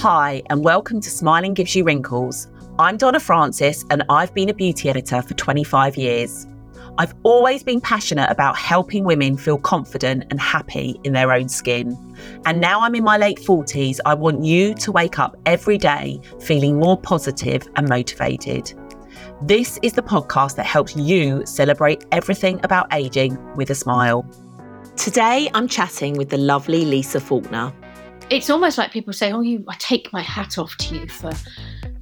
Hi, and welcome to Smiling Gives You Wrinkles. I'm Donna Francis, and I've been a beauty editor for 25 years. I've always been passionate about helping women feel confident and happy in their own skin. And now I'm in my late 40s, I want you to wake up every day feeling more positive and motivated. This is the podcast that helps you celebrate everything about aging with a smile. Today, I'm chatting with the lovely Lisa Faulkner. It's almost like people say, "Oh, you, I take my hat off to you for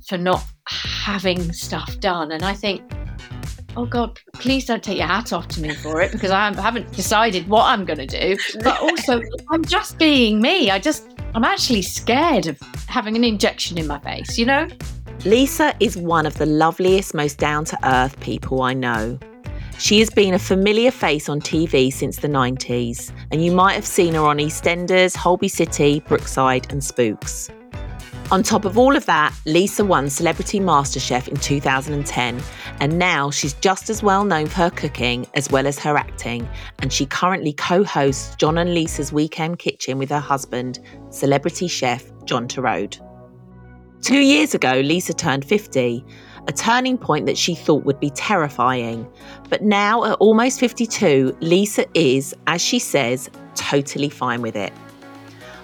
for not having stuff done," and I think, "Oh God, please don't take your hat off to me for it because I haven't decided what I'm going to do." But also, I'm just being me. I just, I'm actually scared of having an injection in my face. You know. Lisa is one of the loveliest, most down to earth people I know. She has been a familiar face on TV since the 90s, and you might have seen her on EastEnders, Holby City, Brookside, and Spooks. On top of all of that, Lisa won Celebrity MasterChef in 2010, and now she's just as well known for her cooking as well as her acting. And she currently co hosts John and Lisa's Weekend Kitchen with her husband, celebrity chef John Torode. Two years ago, Lisa turned 50, a turning point that she thought would be terrifying. But now, at almost 52, Lisa is, as she says, totally fine with it.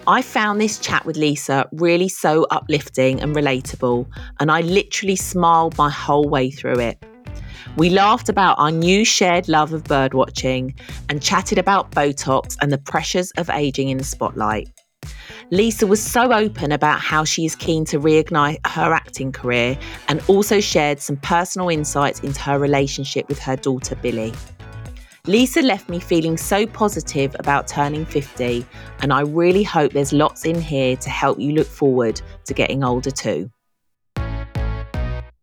I found this chat with Lisa really so uplifting and relatable, and I literally smiled my whole way through it. We laughed about our new shared love of birdwatching and chatted about Botox and the pressures of aging in the spotlight. Lisa was so open about how she is keen to reignite her acting career and also shared some personal insights into her relationship with her daughter Billie. Lisa left me feeling so positive about turning 50, and I really hope there's lots in here to help you look forward to getting older too.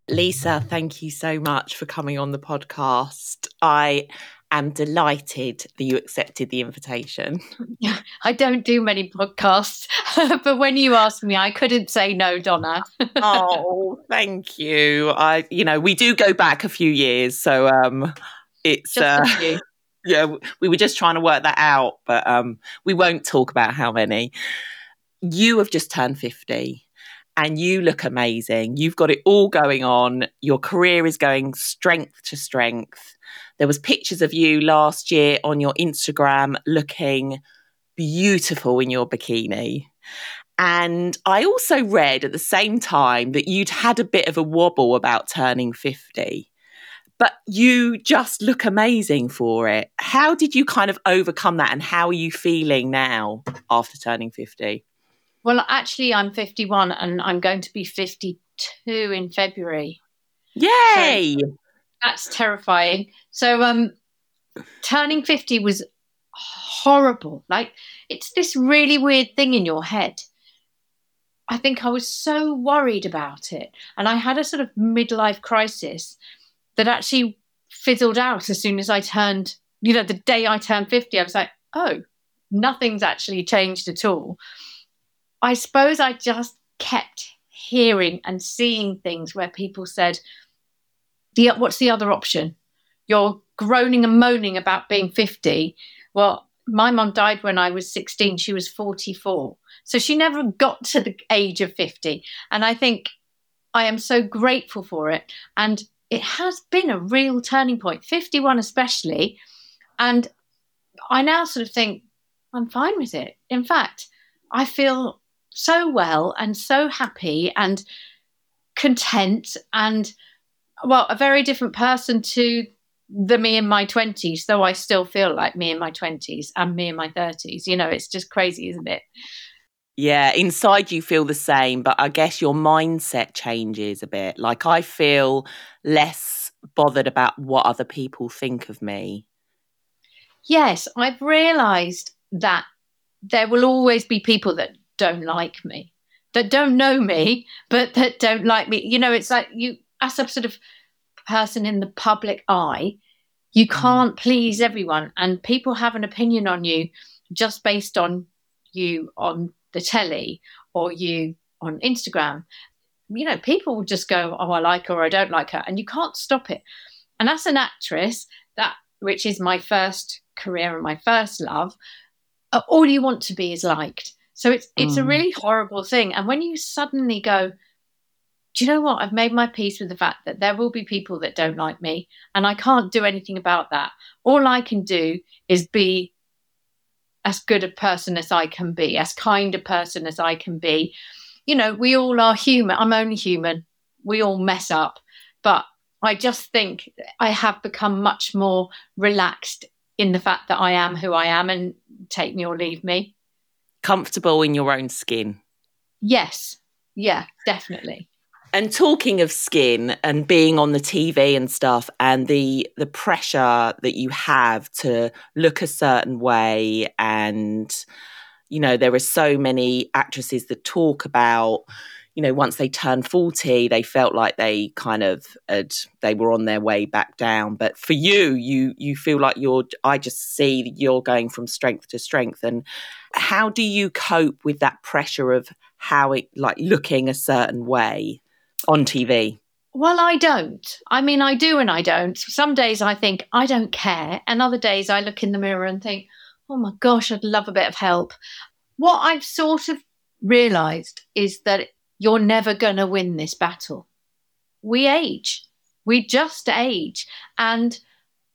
Lisa, thank you so much for coming on the podcast. I am delighted that you accepted the invitation. Yeah, I don't do many podcasts, but when you asked me, I couldn't say no, Donna. oh, thank you. I, you know, we do go back a few years, so um, it's uh, yeah, we were just trying to work that out, but um, we won't talk about how many. You have just turned fifty. And you look amazing. You've got it all going on. Your career is going strength to strength there was pictures of you last year on your Instagram looking beautiful in your bikini. And I also read at the same time that you'd had a bit of a wobble about turning 50, but you just look amazing for it. How did you kind of overcome that? And how are you feeling now after turning 50? Well, actually, I'm 51 and I'm going to be 52 in February. Yay! So that's terrifying. So um turning 50 was horrible. Like it's this really weird thing in your head. I think I was so worried about it. And I had a sort of midlife crisis that actually fizzled out as soon as I turned, you know, the day I turned 50, I was like, oh, nothing's actually changed at all. I suppose I just kept hearing and seeing things where people said, the what's the other option? You're groaning and moaning about being 50. Well, my mom died when I was 16. She was 44. So she never got to the age of 50. And I think I am so grateful for it. And it has been a real turning point, 51 especially. And I now sort of think I'm fine with it. In fact, I feel so well and so happy and content and well, a very different person to the me in my 20s, though I still feel like me in my 20s and me in my 30s. You know, it's just crazy, isn't it? Yeah, inside you feel the same, but I guess your mindset changes a bit. Like I feel less bothered about what other people think of me. Yes, I've realized that there will always be people that don't like me, that don't know me, but that don't like me. You know, it's like you as a sort of person in the public eye, you mm. can't please everyone, and people have an opinion on you just based on you on the telly or you on Instagram. You know, people will just go, "Oh, I like her," or "I don't like her," and you can't stop it. And as an actress, that which is my first career and my first love, uh, all you want to be is liked. So it's it's Mm. a really horrible thing. And when you suddenly go, do you know what? I've made my peace with the fact that there will be people that don't like me, and I can't do anything about that. All I can do is be as good a person as I can be, as kind a person as I can be. You know, we all are human. I'm only human. We all mess up. But I just think I have become much more relaxed in the fact that I am who I am and take me or leave me. Comfortable in your own skin. Yes. Yeah, definitely. And talking of skin and being on the TV and stuff and the the pressure that you have to look a certain way and you know there are so many actresses that talk about you know once they turn 40 they felt like they kind of had they were on their way back down. But for you you you feel like you're I just see that you're going from strength to strength. And how do you cope with that pressure of how it like looking a certain way on TV. Well, I don't. I mean, I do and I don't. Some days I think I don't care, and other days I look in the mirror and think, oh my gosh, I'd love a bit of help. What I've sort of realized is that you're never going to win this battle. We age, we just age. And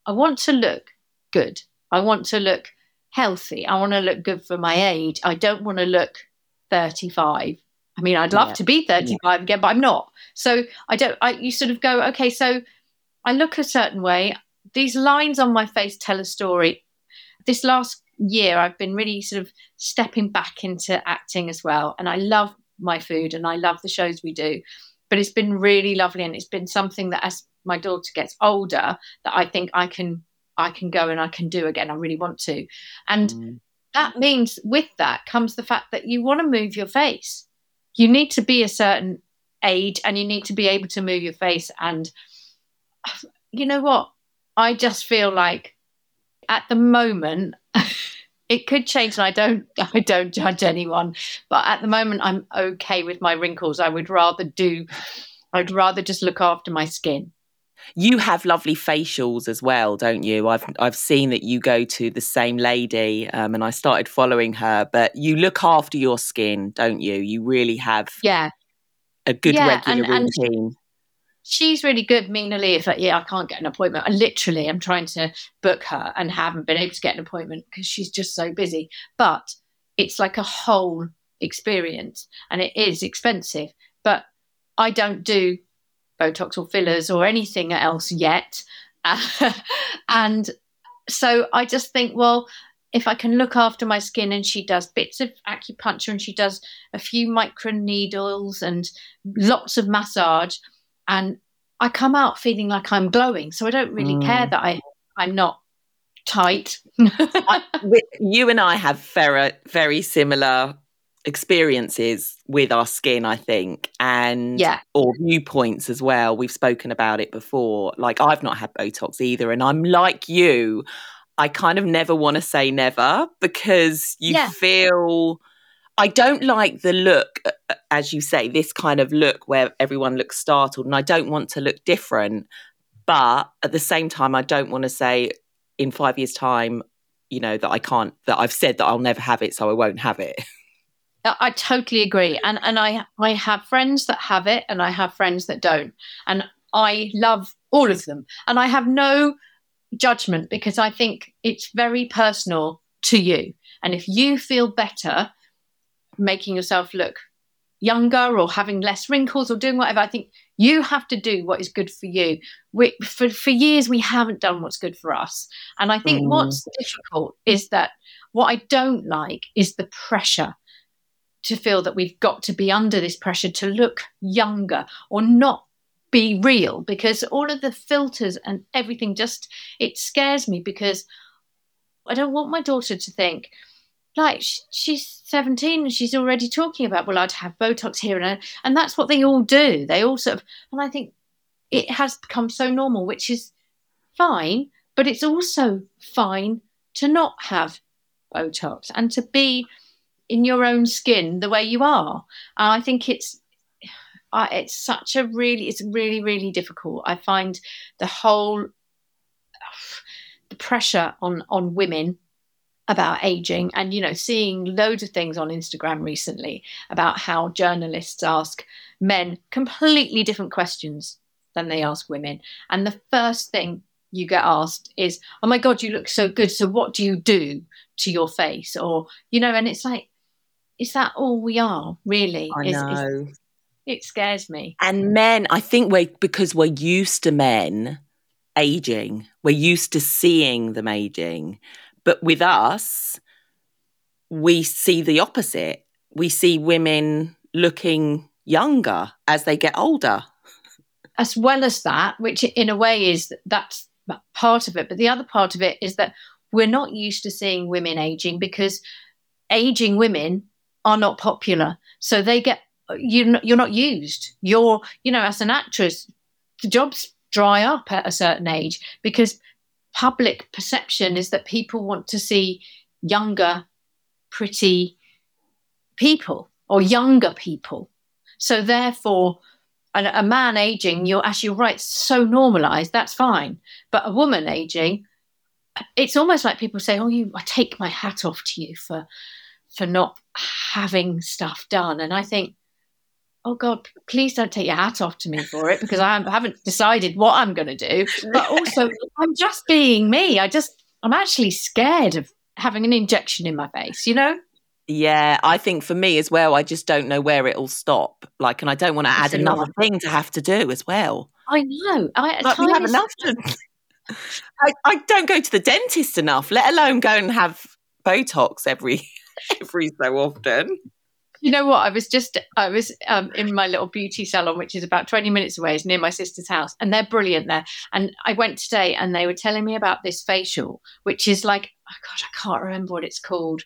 I want to look good. I want to look healthy. I want to look good for my age. I don't want to look 35. I mean, I'd love Yeah. to be 35 again, but I'm not. So I don't, I, you sort of go, okay, so I look a certain way. These lines on my face tell a story. This last year, I've been really sort of stepping back into acting as well. And I love my food and I love the shows we do. But it's been really lovely. And it's been something that as my daughter gets older, that I think I can, I can go and I can do again. I really want to. And Mm. that means with that comes the fact that you want to move your face. You need to be a certain age and you need to be able to move your face. And you know what? I just feel like at the moment, it could change and I don't I don't judge anyone. But at the moment I'm okay with my wrinkles. I would rather do I'd rather just look after my skin. You have lovely facials as well, don't you? I've I've seen that you go to the same lady, um, and I started following her. But you look after your skin, don't you? You really have Yeah. a good Yeah, regular and- and- routine. she's really good. Mina Lee, if like, yeah, I can't get an appointment. I literally am trying to book her and haven't been able to get an appointment because she's just so busy. But it's like a whole experience and it is expensive. But I don't do Botox or fillers or anything else yet. and so I just think, well, if I can look after my skin and she does bits of acupuncture and she does a few micro needles and lots of massage and I come out feeling like I'm glowing. So I don't really Mm. care that I I'm not tight. I, you and I have very very similar experiences with our skin, I think, and yeah, or viewpoints as well. We've spoken about it before. Like I've not had Botox either, and I'm like you. I kind of never want to say never because you Yeah. feel. I don't like the look, as you say, this kind of look where everyone looks startled, and I don't want to look different. But at the same time, I don't want to say in five years' time, you know, that I can't, that I've said that I'll never have it, so I won't have it. I I totally agree. And and I I have friends that have it and I have friends that don't. And I love all of them. And I have no judgment because I think it's very personal to you. And if you feel better making yourself look younger or having less wrinkles or doing whatever, I think you have to do what is good for you. We, for, for years, we haven't done what's good for us. And I think Mm. what's difficult is that what I don't like is the pressure to feel that we've got to be under this pressure to look younger or not be real because all of the filters and everything just it scares me because I don't want my daughter to think like sh- she's 17 and she's already talking about well I'd have botox here and and that's what they all do. They all sort of and I think it has become so normal which is fine but it's also fine to not have botox and to be in your own skin the way you are. And I think it's it's such a really it's really really difficult. I find the whole the pressure on on women about aging and you know seeing loads of things on instagram recently about how journalists ask men completely different questions than they ask women and the first thing you get asked is oh my god you look so good so what do you do to your face or you know and it's like is that all we are really I is, know. is, it scares me And men, I think we're because we're used to men aging, we're used to seeing them aging. But with us, we see the opposite. We see women looking younger as they get older. as well as that which in a way is that's part of it but the other part of it is that we're not used to seeing women aging because aging women are not popular. So they get you you're not used. You're you know as an actress the jobs dry up at a certain age because public perception is that people want to see younger pretty people or younger people. So therefore a, a man aging you're actually right so normalized that's fine. But a woman aging it's almost like people say oh you i take my hat off to you for for not having stuff done and i think oh god please don't take your hat off to me for it because i haven't decided what i'm going to do but also i'm just being me i just i'm actually scared of having an injection in my face you know Yeah, I think for me as well, I just don't know where it'll stop. Like, and I don't want to add another thing to have to do as well. i know i Like, we have enough to. I, I don't go to the dentist enough, let alone go and have Botox every every so often. You know what? I was just I was um, in my little beauty salon, which is about twenty minutes away. It's near my sister's house, and they're brilliant there. And I went today, and they were telling me about this facial, which is like, oh God, I can't remember what it's called,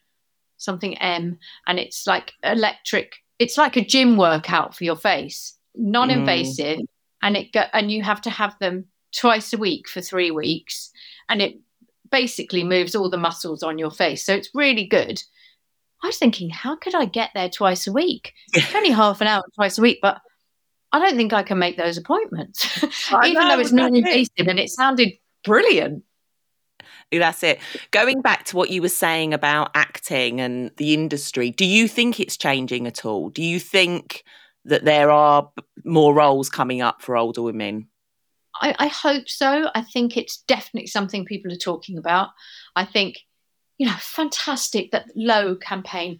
something M, and it's like electric. It's like a gym workout for your face, non-invasive, and it go, and you have to have them twice a week for three weeks, and it basically moves all the muscles on your face. So it's really good. I was thinking, how could I get there twice a week? It's only half an hour twice a week, but I don't think I can make those appointments, even know, though it's non invasive and it sounded brilliant. That's it. Going back to what you were saying about acting and the industry, do you think it's changing at all? Do you think that there are more roles coming up for older women? I, I hope so. I think it's definitely something people are talking about. I think, you know, fantastic that Loewe campaign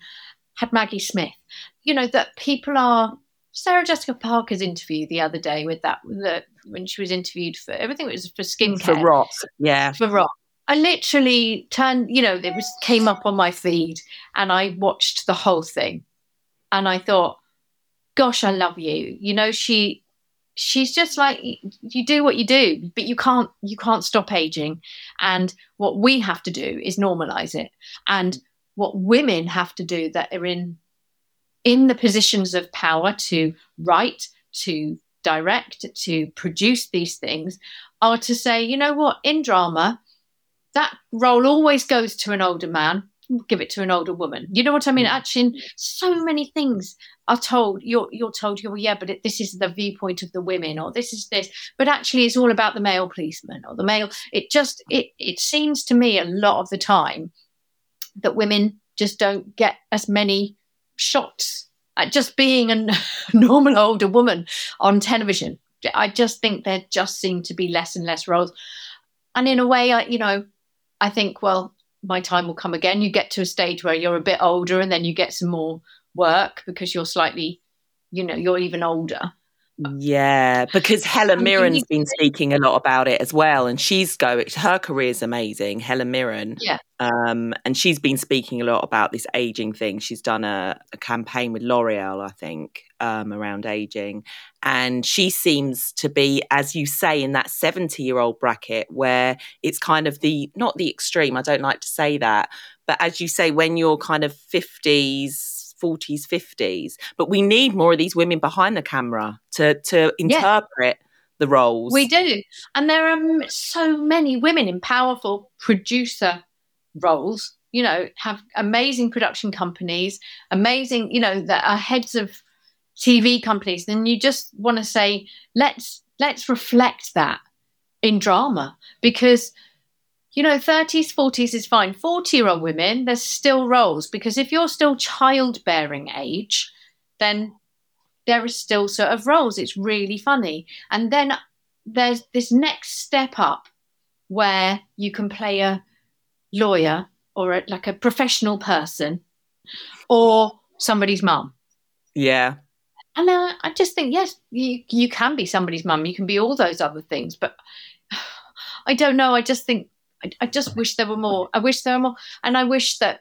had Maggie Smith. You know, that people are. Sarah Jessica Parker's interview the other day with that, the, when she was interviewed for everything, it was for mm, skincare. For RoC, yeah. for RoC. I literally turned, you know, it was came up on my feed and I watched the whole thing. And I thought, gosh, I love you. You know, she she's just like you do what you do, but you can't you can't stop aging. And what we have to do is normalize it. And what women have to do that are in in the positions of power to write, to direct, to produce these things are to say, you know what, in drama, that role always goes to an older man. Give it to an older woman. You know what I mean? Mm. Actually, so many things are told. You're you're told, oh yeah, but it, this is the viewpoint of the women, or this is this. But actually, it's all about the male policeman or the male. It just it it seems to me a lot of the time that women just don't get as many shots at just being a normal older woman on television. I just think there just seem to be less and less roles. And in a way, I, you know, I think, well, my time will come again. You get to a stage where you're a bit older and then you get some more work because you're slightly, you know, you're even older. Yeah, because Helen Mirren's been speaking a lot about it as well, and she's going. Her career's amazing, Helen Mirren. Yeah. Um, and she's been speaking a lot about this aging thing. She's done a, a campaign with L'Oreal, I think, um, around aging, and she seems to be, as you say, in that seventy-year-old bracket where it's kind of the not the extreme. I don't like to say that, but as you say, when you're kind of fifties. 40s 50s but we need more of these women behind the camera to to Yeah. interpret the roles We do. And there are so many women in powerful producer roles, you know, have amazing production companies, amazing, you know, that are heads of TV companies. Then you just want to say, let's let's reflect that in drama because you know, 30s, 40s is fine. 40 year old women, there's still roles because if you're still childbearing age, then there is still sort of roles. It's really funny. And then there's this next step up where you can play a lawyer or a, like a professional person or somebody's mum. Yeah. And uh, I just think, yes, you, you can be somebody's mum. You can be all those other things. But I don't know. I just think, I, I just wish there were more. I wish there were more. And I wish that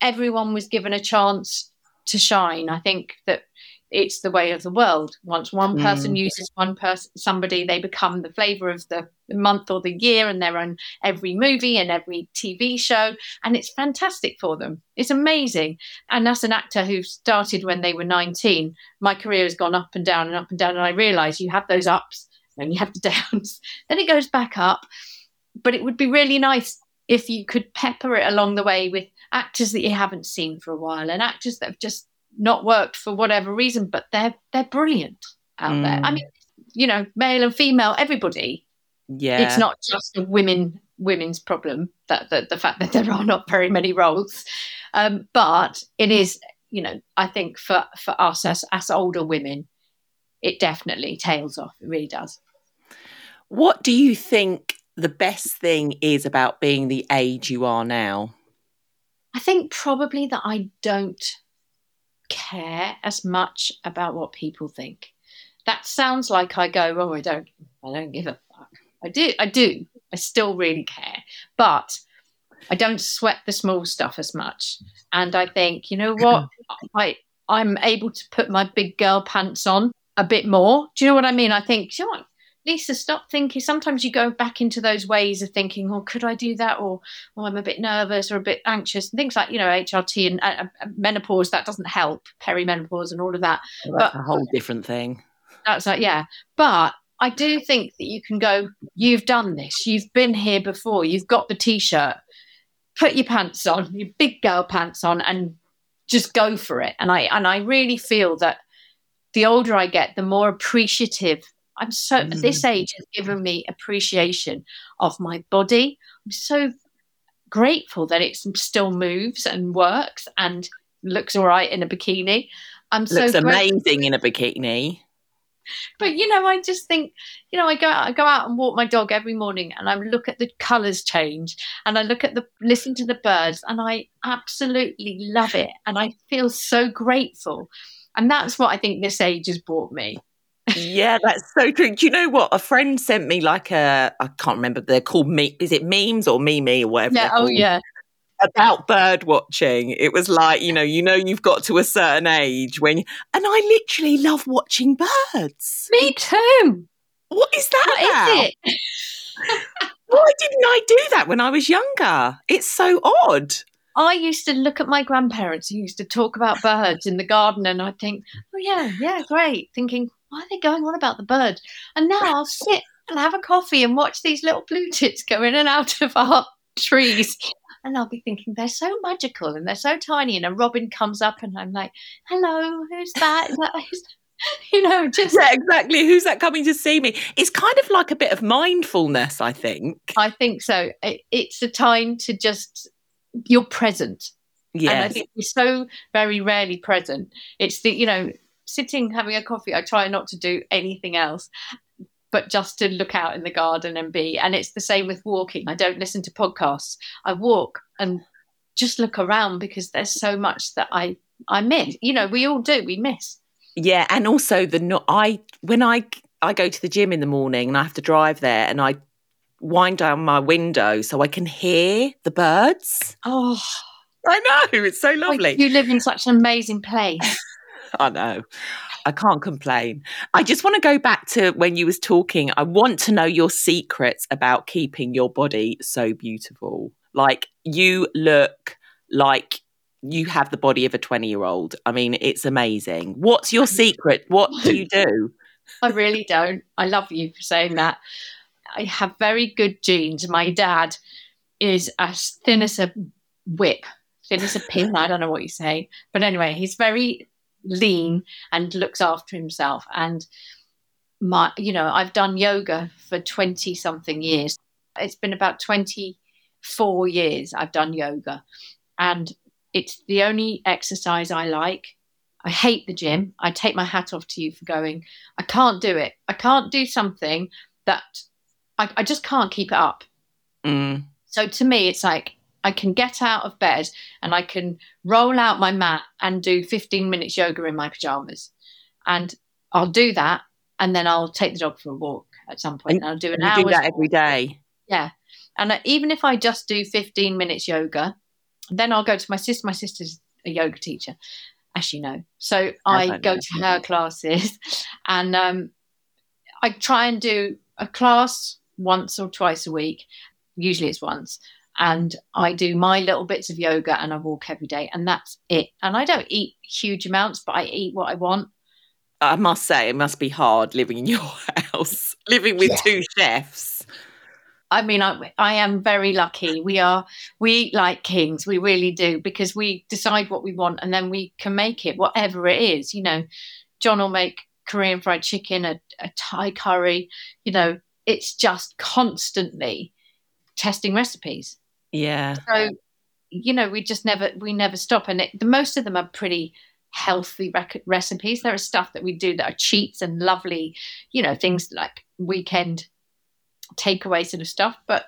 everyone was given a chance to shine. I think that it's the way of the world. Once one person mm. uses one person, somebody, they become the flavor of the month or the year, and they're on every movie and every TV show, and it's fantastic for them. It's amazing. And as an actor who started when they were 19, my career has gone up and down and up and down, and I realise you have those ups and you have the downs, then it goes back up. But it would be really nice if you could pepper it along the way with actors that you haven't seen for a while and actors that have just not worked for whatever reason, but they're they're brilliant out mm. there. I mm. mean, you know, male and female, everybody. Yeah, it's not just a women women's problem that, that the fact that there are not very many roles, um, but it is. You know, I think for for us as as older women, it definitely tails off. It really does. What do you think the best thing is about being the age you are now? I think probably that I don't care as much about what people think. That sounds like I go, oh, I don't, I don't give a fuck. I do, I do. I still really care, but I don't sweat the small stuff as much. And I think, you know what, I I'm able to put my big girl pants on a bit more. Do you know what I mean? I think, you know what, Lisa, stop thinking. Sometimes you go back into those ways of thinking, oh, could I do that? Or, oh, I'm a bit nervous or a bit anxious. And things like, you know, HRT and uh, uh, menopause, that doesn't help, perimenopause and all of that. Well, that's but, a whole different thing. That's like, yeah. But I do think that you can go, you've done this, you've been here before, you've got the t shirt, put your pants on, your big girl pants on, and just go for it. And I and I really feel that the older I get, the more appreciative I'm so mm. this age has given me appreciation of my body. I'm so grateful that it still moves and works and looks all right in a bikini. I'm looks so amazing in a bikini. But you know, I just think, you know, I go out, I go out and walk my dog every morning, and I look at the colours change, and I look at the listen to the birds, and I absolutely love it, and I feel so grateful, and that's what I think this age has brought me yeah, that's so true. Do you know what? A friend sent me like a I can't remember. They're called me. Is it memes or meme or whatever? Yeah. Oh, yeah. About bird watching. It was like you know, you know, you've got to a certain age when, and I literally love watching birds. Me too. What is that? What about? is it? Why didn't I do that when I was younger? It's so odd. I used to look at my grandparents who used to talk about birds in the garden, and I'd think, oh, yeah, yeah, great. Thinking, why are they going on about the bird? And now I'll sit and have a coffee and watch these little blue tits go in and out of our trees. And I'll be thinking, they're so magical and they're so tiny. And a robin comes up and I'm like, hello, who's that? Is that who's you know, just yeah, exactly. Who's that coming to see me? It's kind of like a bit of mindfulness, I think. I think so. It's a time to just you're present. Yeah, and I think we're so very rarely present. It's the you know sitting having a coffee, I try not to do anything else but just to look out in the garden and be. And it's the same with walking. I don't listen to podcasts. I walk and just look around because there's so much that I I miss. You know, we all do. We miss. Yeah, and also the no, I when I I go to the gym in the morning and I have to drive there and I wind down my window so I can hear the birds. Oh, I know it's so lovely. you live in such an amazing place. I know. I can't complain. I just want to go back to when you was talking. I want to know your secrets about keeping your body so beautiful. Like you look like you have the body of a 20 year old. I mean, it's amazing. What's your mm. secret? What do you do? I really don't. I love you for saying that. I have very good genes. My dad is as thin as a whip, thin as a pin. I don't know what you say. But anyway, he's very lean and looks after himself. And my, you know, I've done yoga for 20 something years. It's been about 24 years I've done yoga, and it's the only exercise I like. I hate the gym. I take my hat off to you for going. I can't do it. I can't do something that I, I just can't keep it up. Mm. So to me, it's like I can get out of bed and I can roll out my mat and do 15 minutes yoga in my pajamas. And I'll do that. And then I'll take the dog for a walk at some point. And, and I'll do an hour. do that every day. Yeah. And uh, even if I just do 15 minutes yoga, then I'll go to my sister. My sister's a yoga teacher, as you know. So I, I go to her classes and um, I try and do a class once or twice a week. Usually it's once. And I do my little bits of yoga and I walk every day, and that's it. And I don't eat huge amounts, but I eat what I want. I must say, it must be hard living in your house, living with yeah. two chefs. I mean, I, I am very lucky. We are, we eat like kings. We really do because we decide what we want and then we can make it, whatever it is. You know, John will make Korean fried chicken, a, a Thai curry. You know, it's just constantly testing recipes. Yeah. So, you know, we just never, we never stop. And it, the, most of them are pretty healthy rec- recipes. There is stuff that we do that are cheats and lovely, you know, things like weekend takeaway sort of stuff. But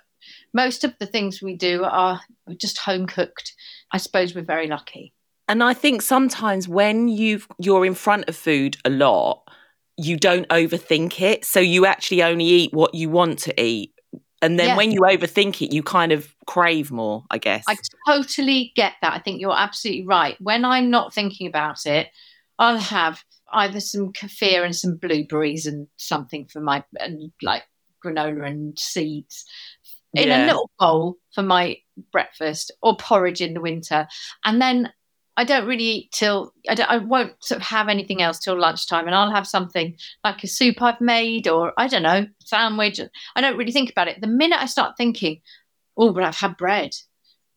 most of the things we do are just home cooked. I suppose we're very lucky. And I think sometimes when you you're in front of food a lot, you don't overthink it. So you actually only eat what you want to eat. And then yeah. when you overthink it, you kind of crave more, I guess. I totally get that. I think you're absolutely right. When I'm not thinking about it, I'll have either some kefir and some blueberries and something for my and like granola and seeds in yeah. a little bowl for my breakfast or porridge in the winter. And then I don't really eat till I, I, won't sort of have anything else till lunchtime, and I'll have something like a soup I've made, or I don't know, sandwich. I don't really think about it. The minute I start thinking, oh, but I've had bread,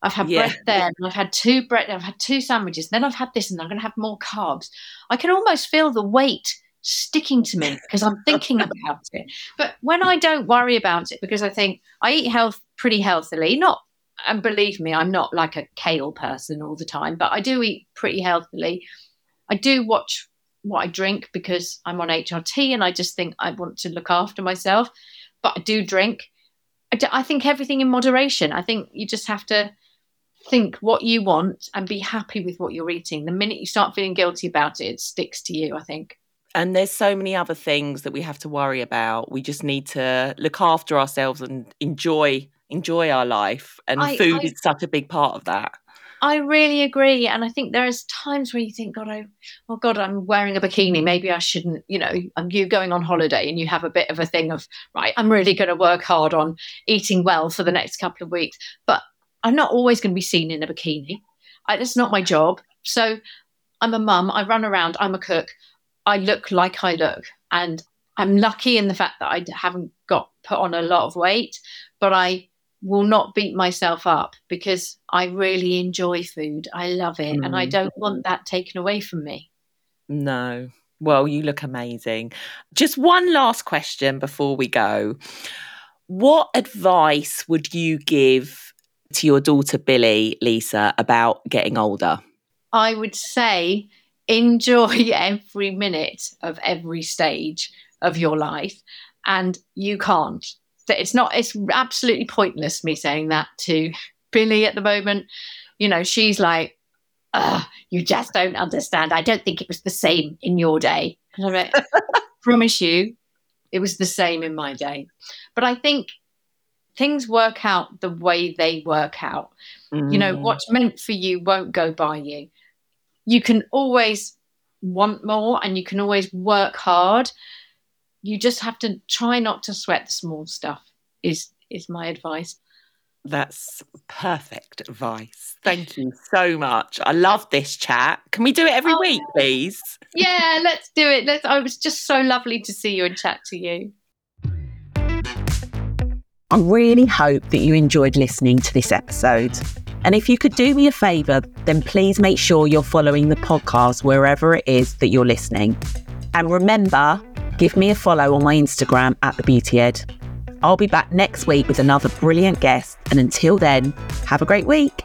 I've had yeah. bread there, and I've had two bread, I've had two sandwiches, then I've had this, and I'm going to have more carbs. I can almost feel the weight sticking to me because I'm thinking about it. But when I don't worry about it, because I think I eat health pretty healthily, not and believe me, I'm not like a kale person all the time, but I do eat pretty healthily. I do watch what I drink because I'm on HRT and I just think I want to look after myself. But I do drink. I, do, I think everything in moderation. I think you just have to think what you want and be happy with what you're eating. The minute you start feeling guilty about it, it sticks to you, I think. And there's so many other things that we have to worry about. We just need to look after ourselves and enjoy enjoy our life and I, food I, is such a big part of that I really agree, and I think there is times where you think, God, I, oh God, I'm wearing a bikini. Maybe I shouldn't. You know, I'm you going on holiday, and you have a bit of a thing of, right, I'm really going to work hard on eating well for the next couple of weeks. But I'm not always going to be seen in a bikini. I, it's not my job. So I'm a mum. I run around. I'm a cook. I look like I look, and I'm lucky in the fact that I haven't got put on a lot of weight, but I will not beat myself up because I really enjoy food. I love it mm. and I mm. don't want that taken away from me. No. Well, you look amazing. Just one last question before we go. What advice would you give to your daughter Billie, Lisa, about getting older? I would say enjoy every minute of every stage of your life, and you can't that it's not it's absolutely pointless me saying that to Billie at the moment. You know, she's like, you just don't understand. I don't think it was the same in your day. Like, promise you, it was the same in my day. But I think things work out the way they work out. Mm. You know, mm. what's meant for you won't go by you. You can always want more and you can always work hard you just have to try not to sweat the small stuff is is my advice that's perfect advice. Thank you so much. I love this chat. Can we do it every oh, week, please? Yeah, let's do it. Let's, oh, I was just so lovely to see you and chat to you. I really hope that you enjoyed listening to this episode. And if you could do me a favour, then please make sure you're following the podcast wherever it is that you're listening. And remember, give me a follow on my Instagram at the Beauty Ed. I'll be back next week with another brilliant guest. And until then, have a great week.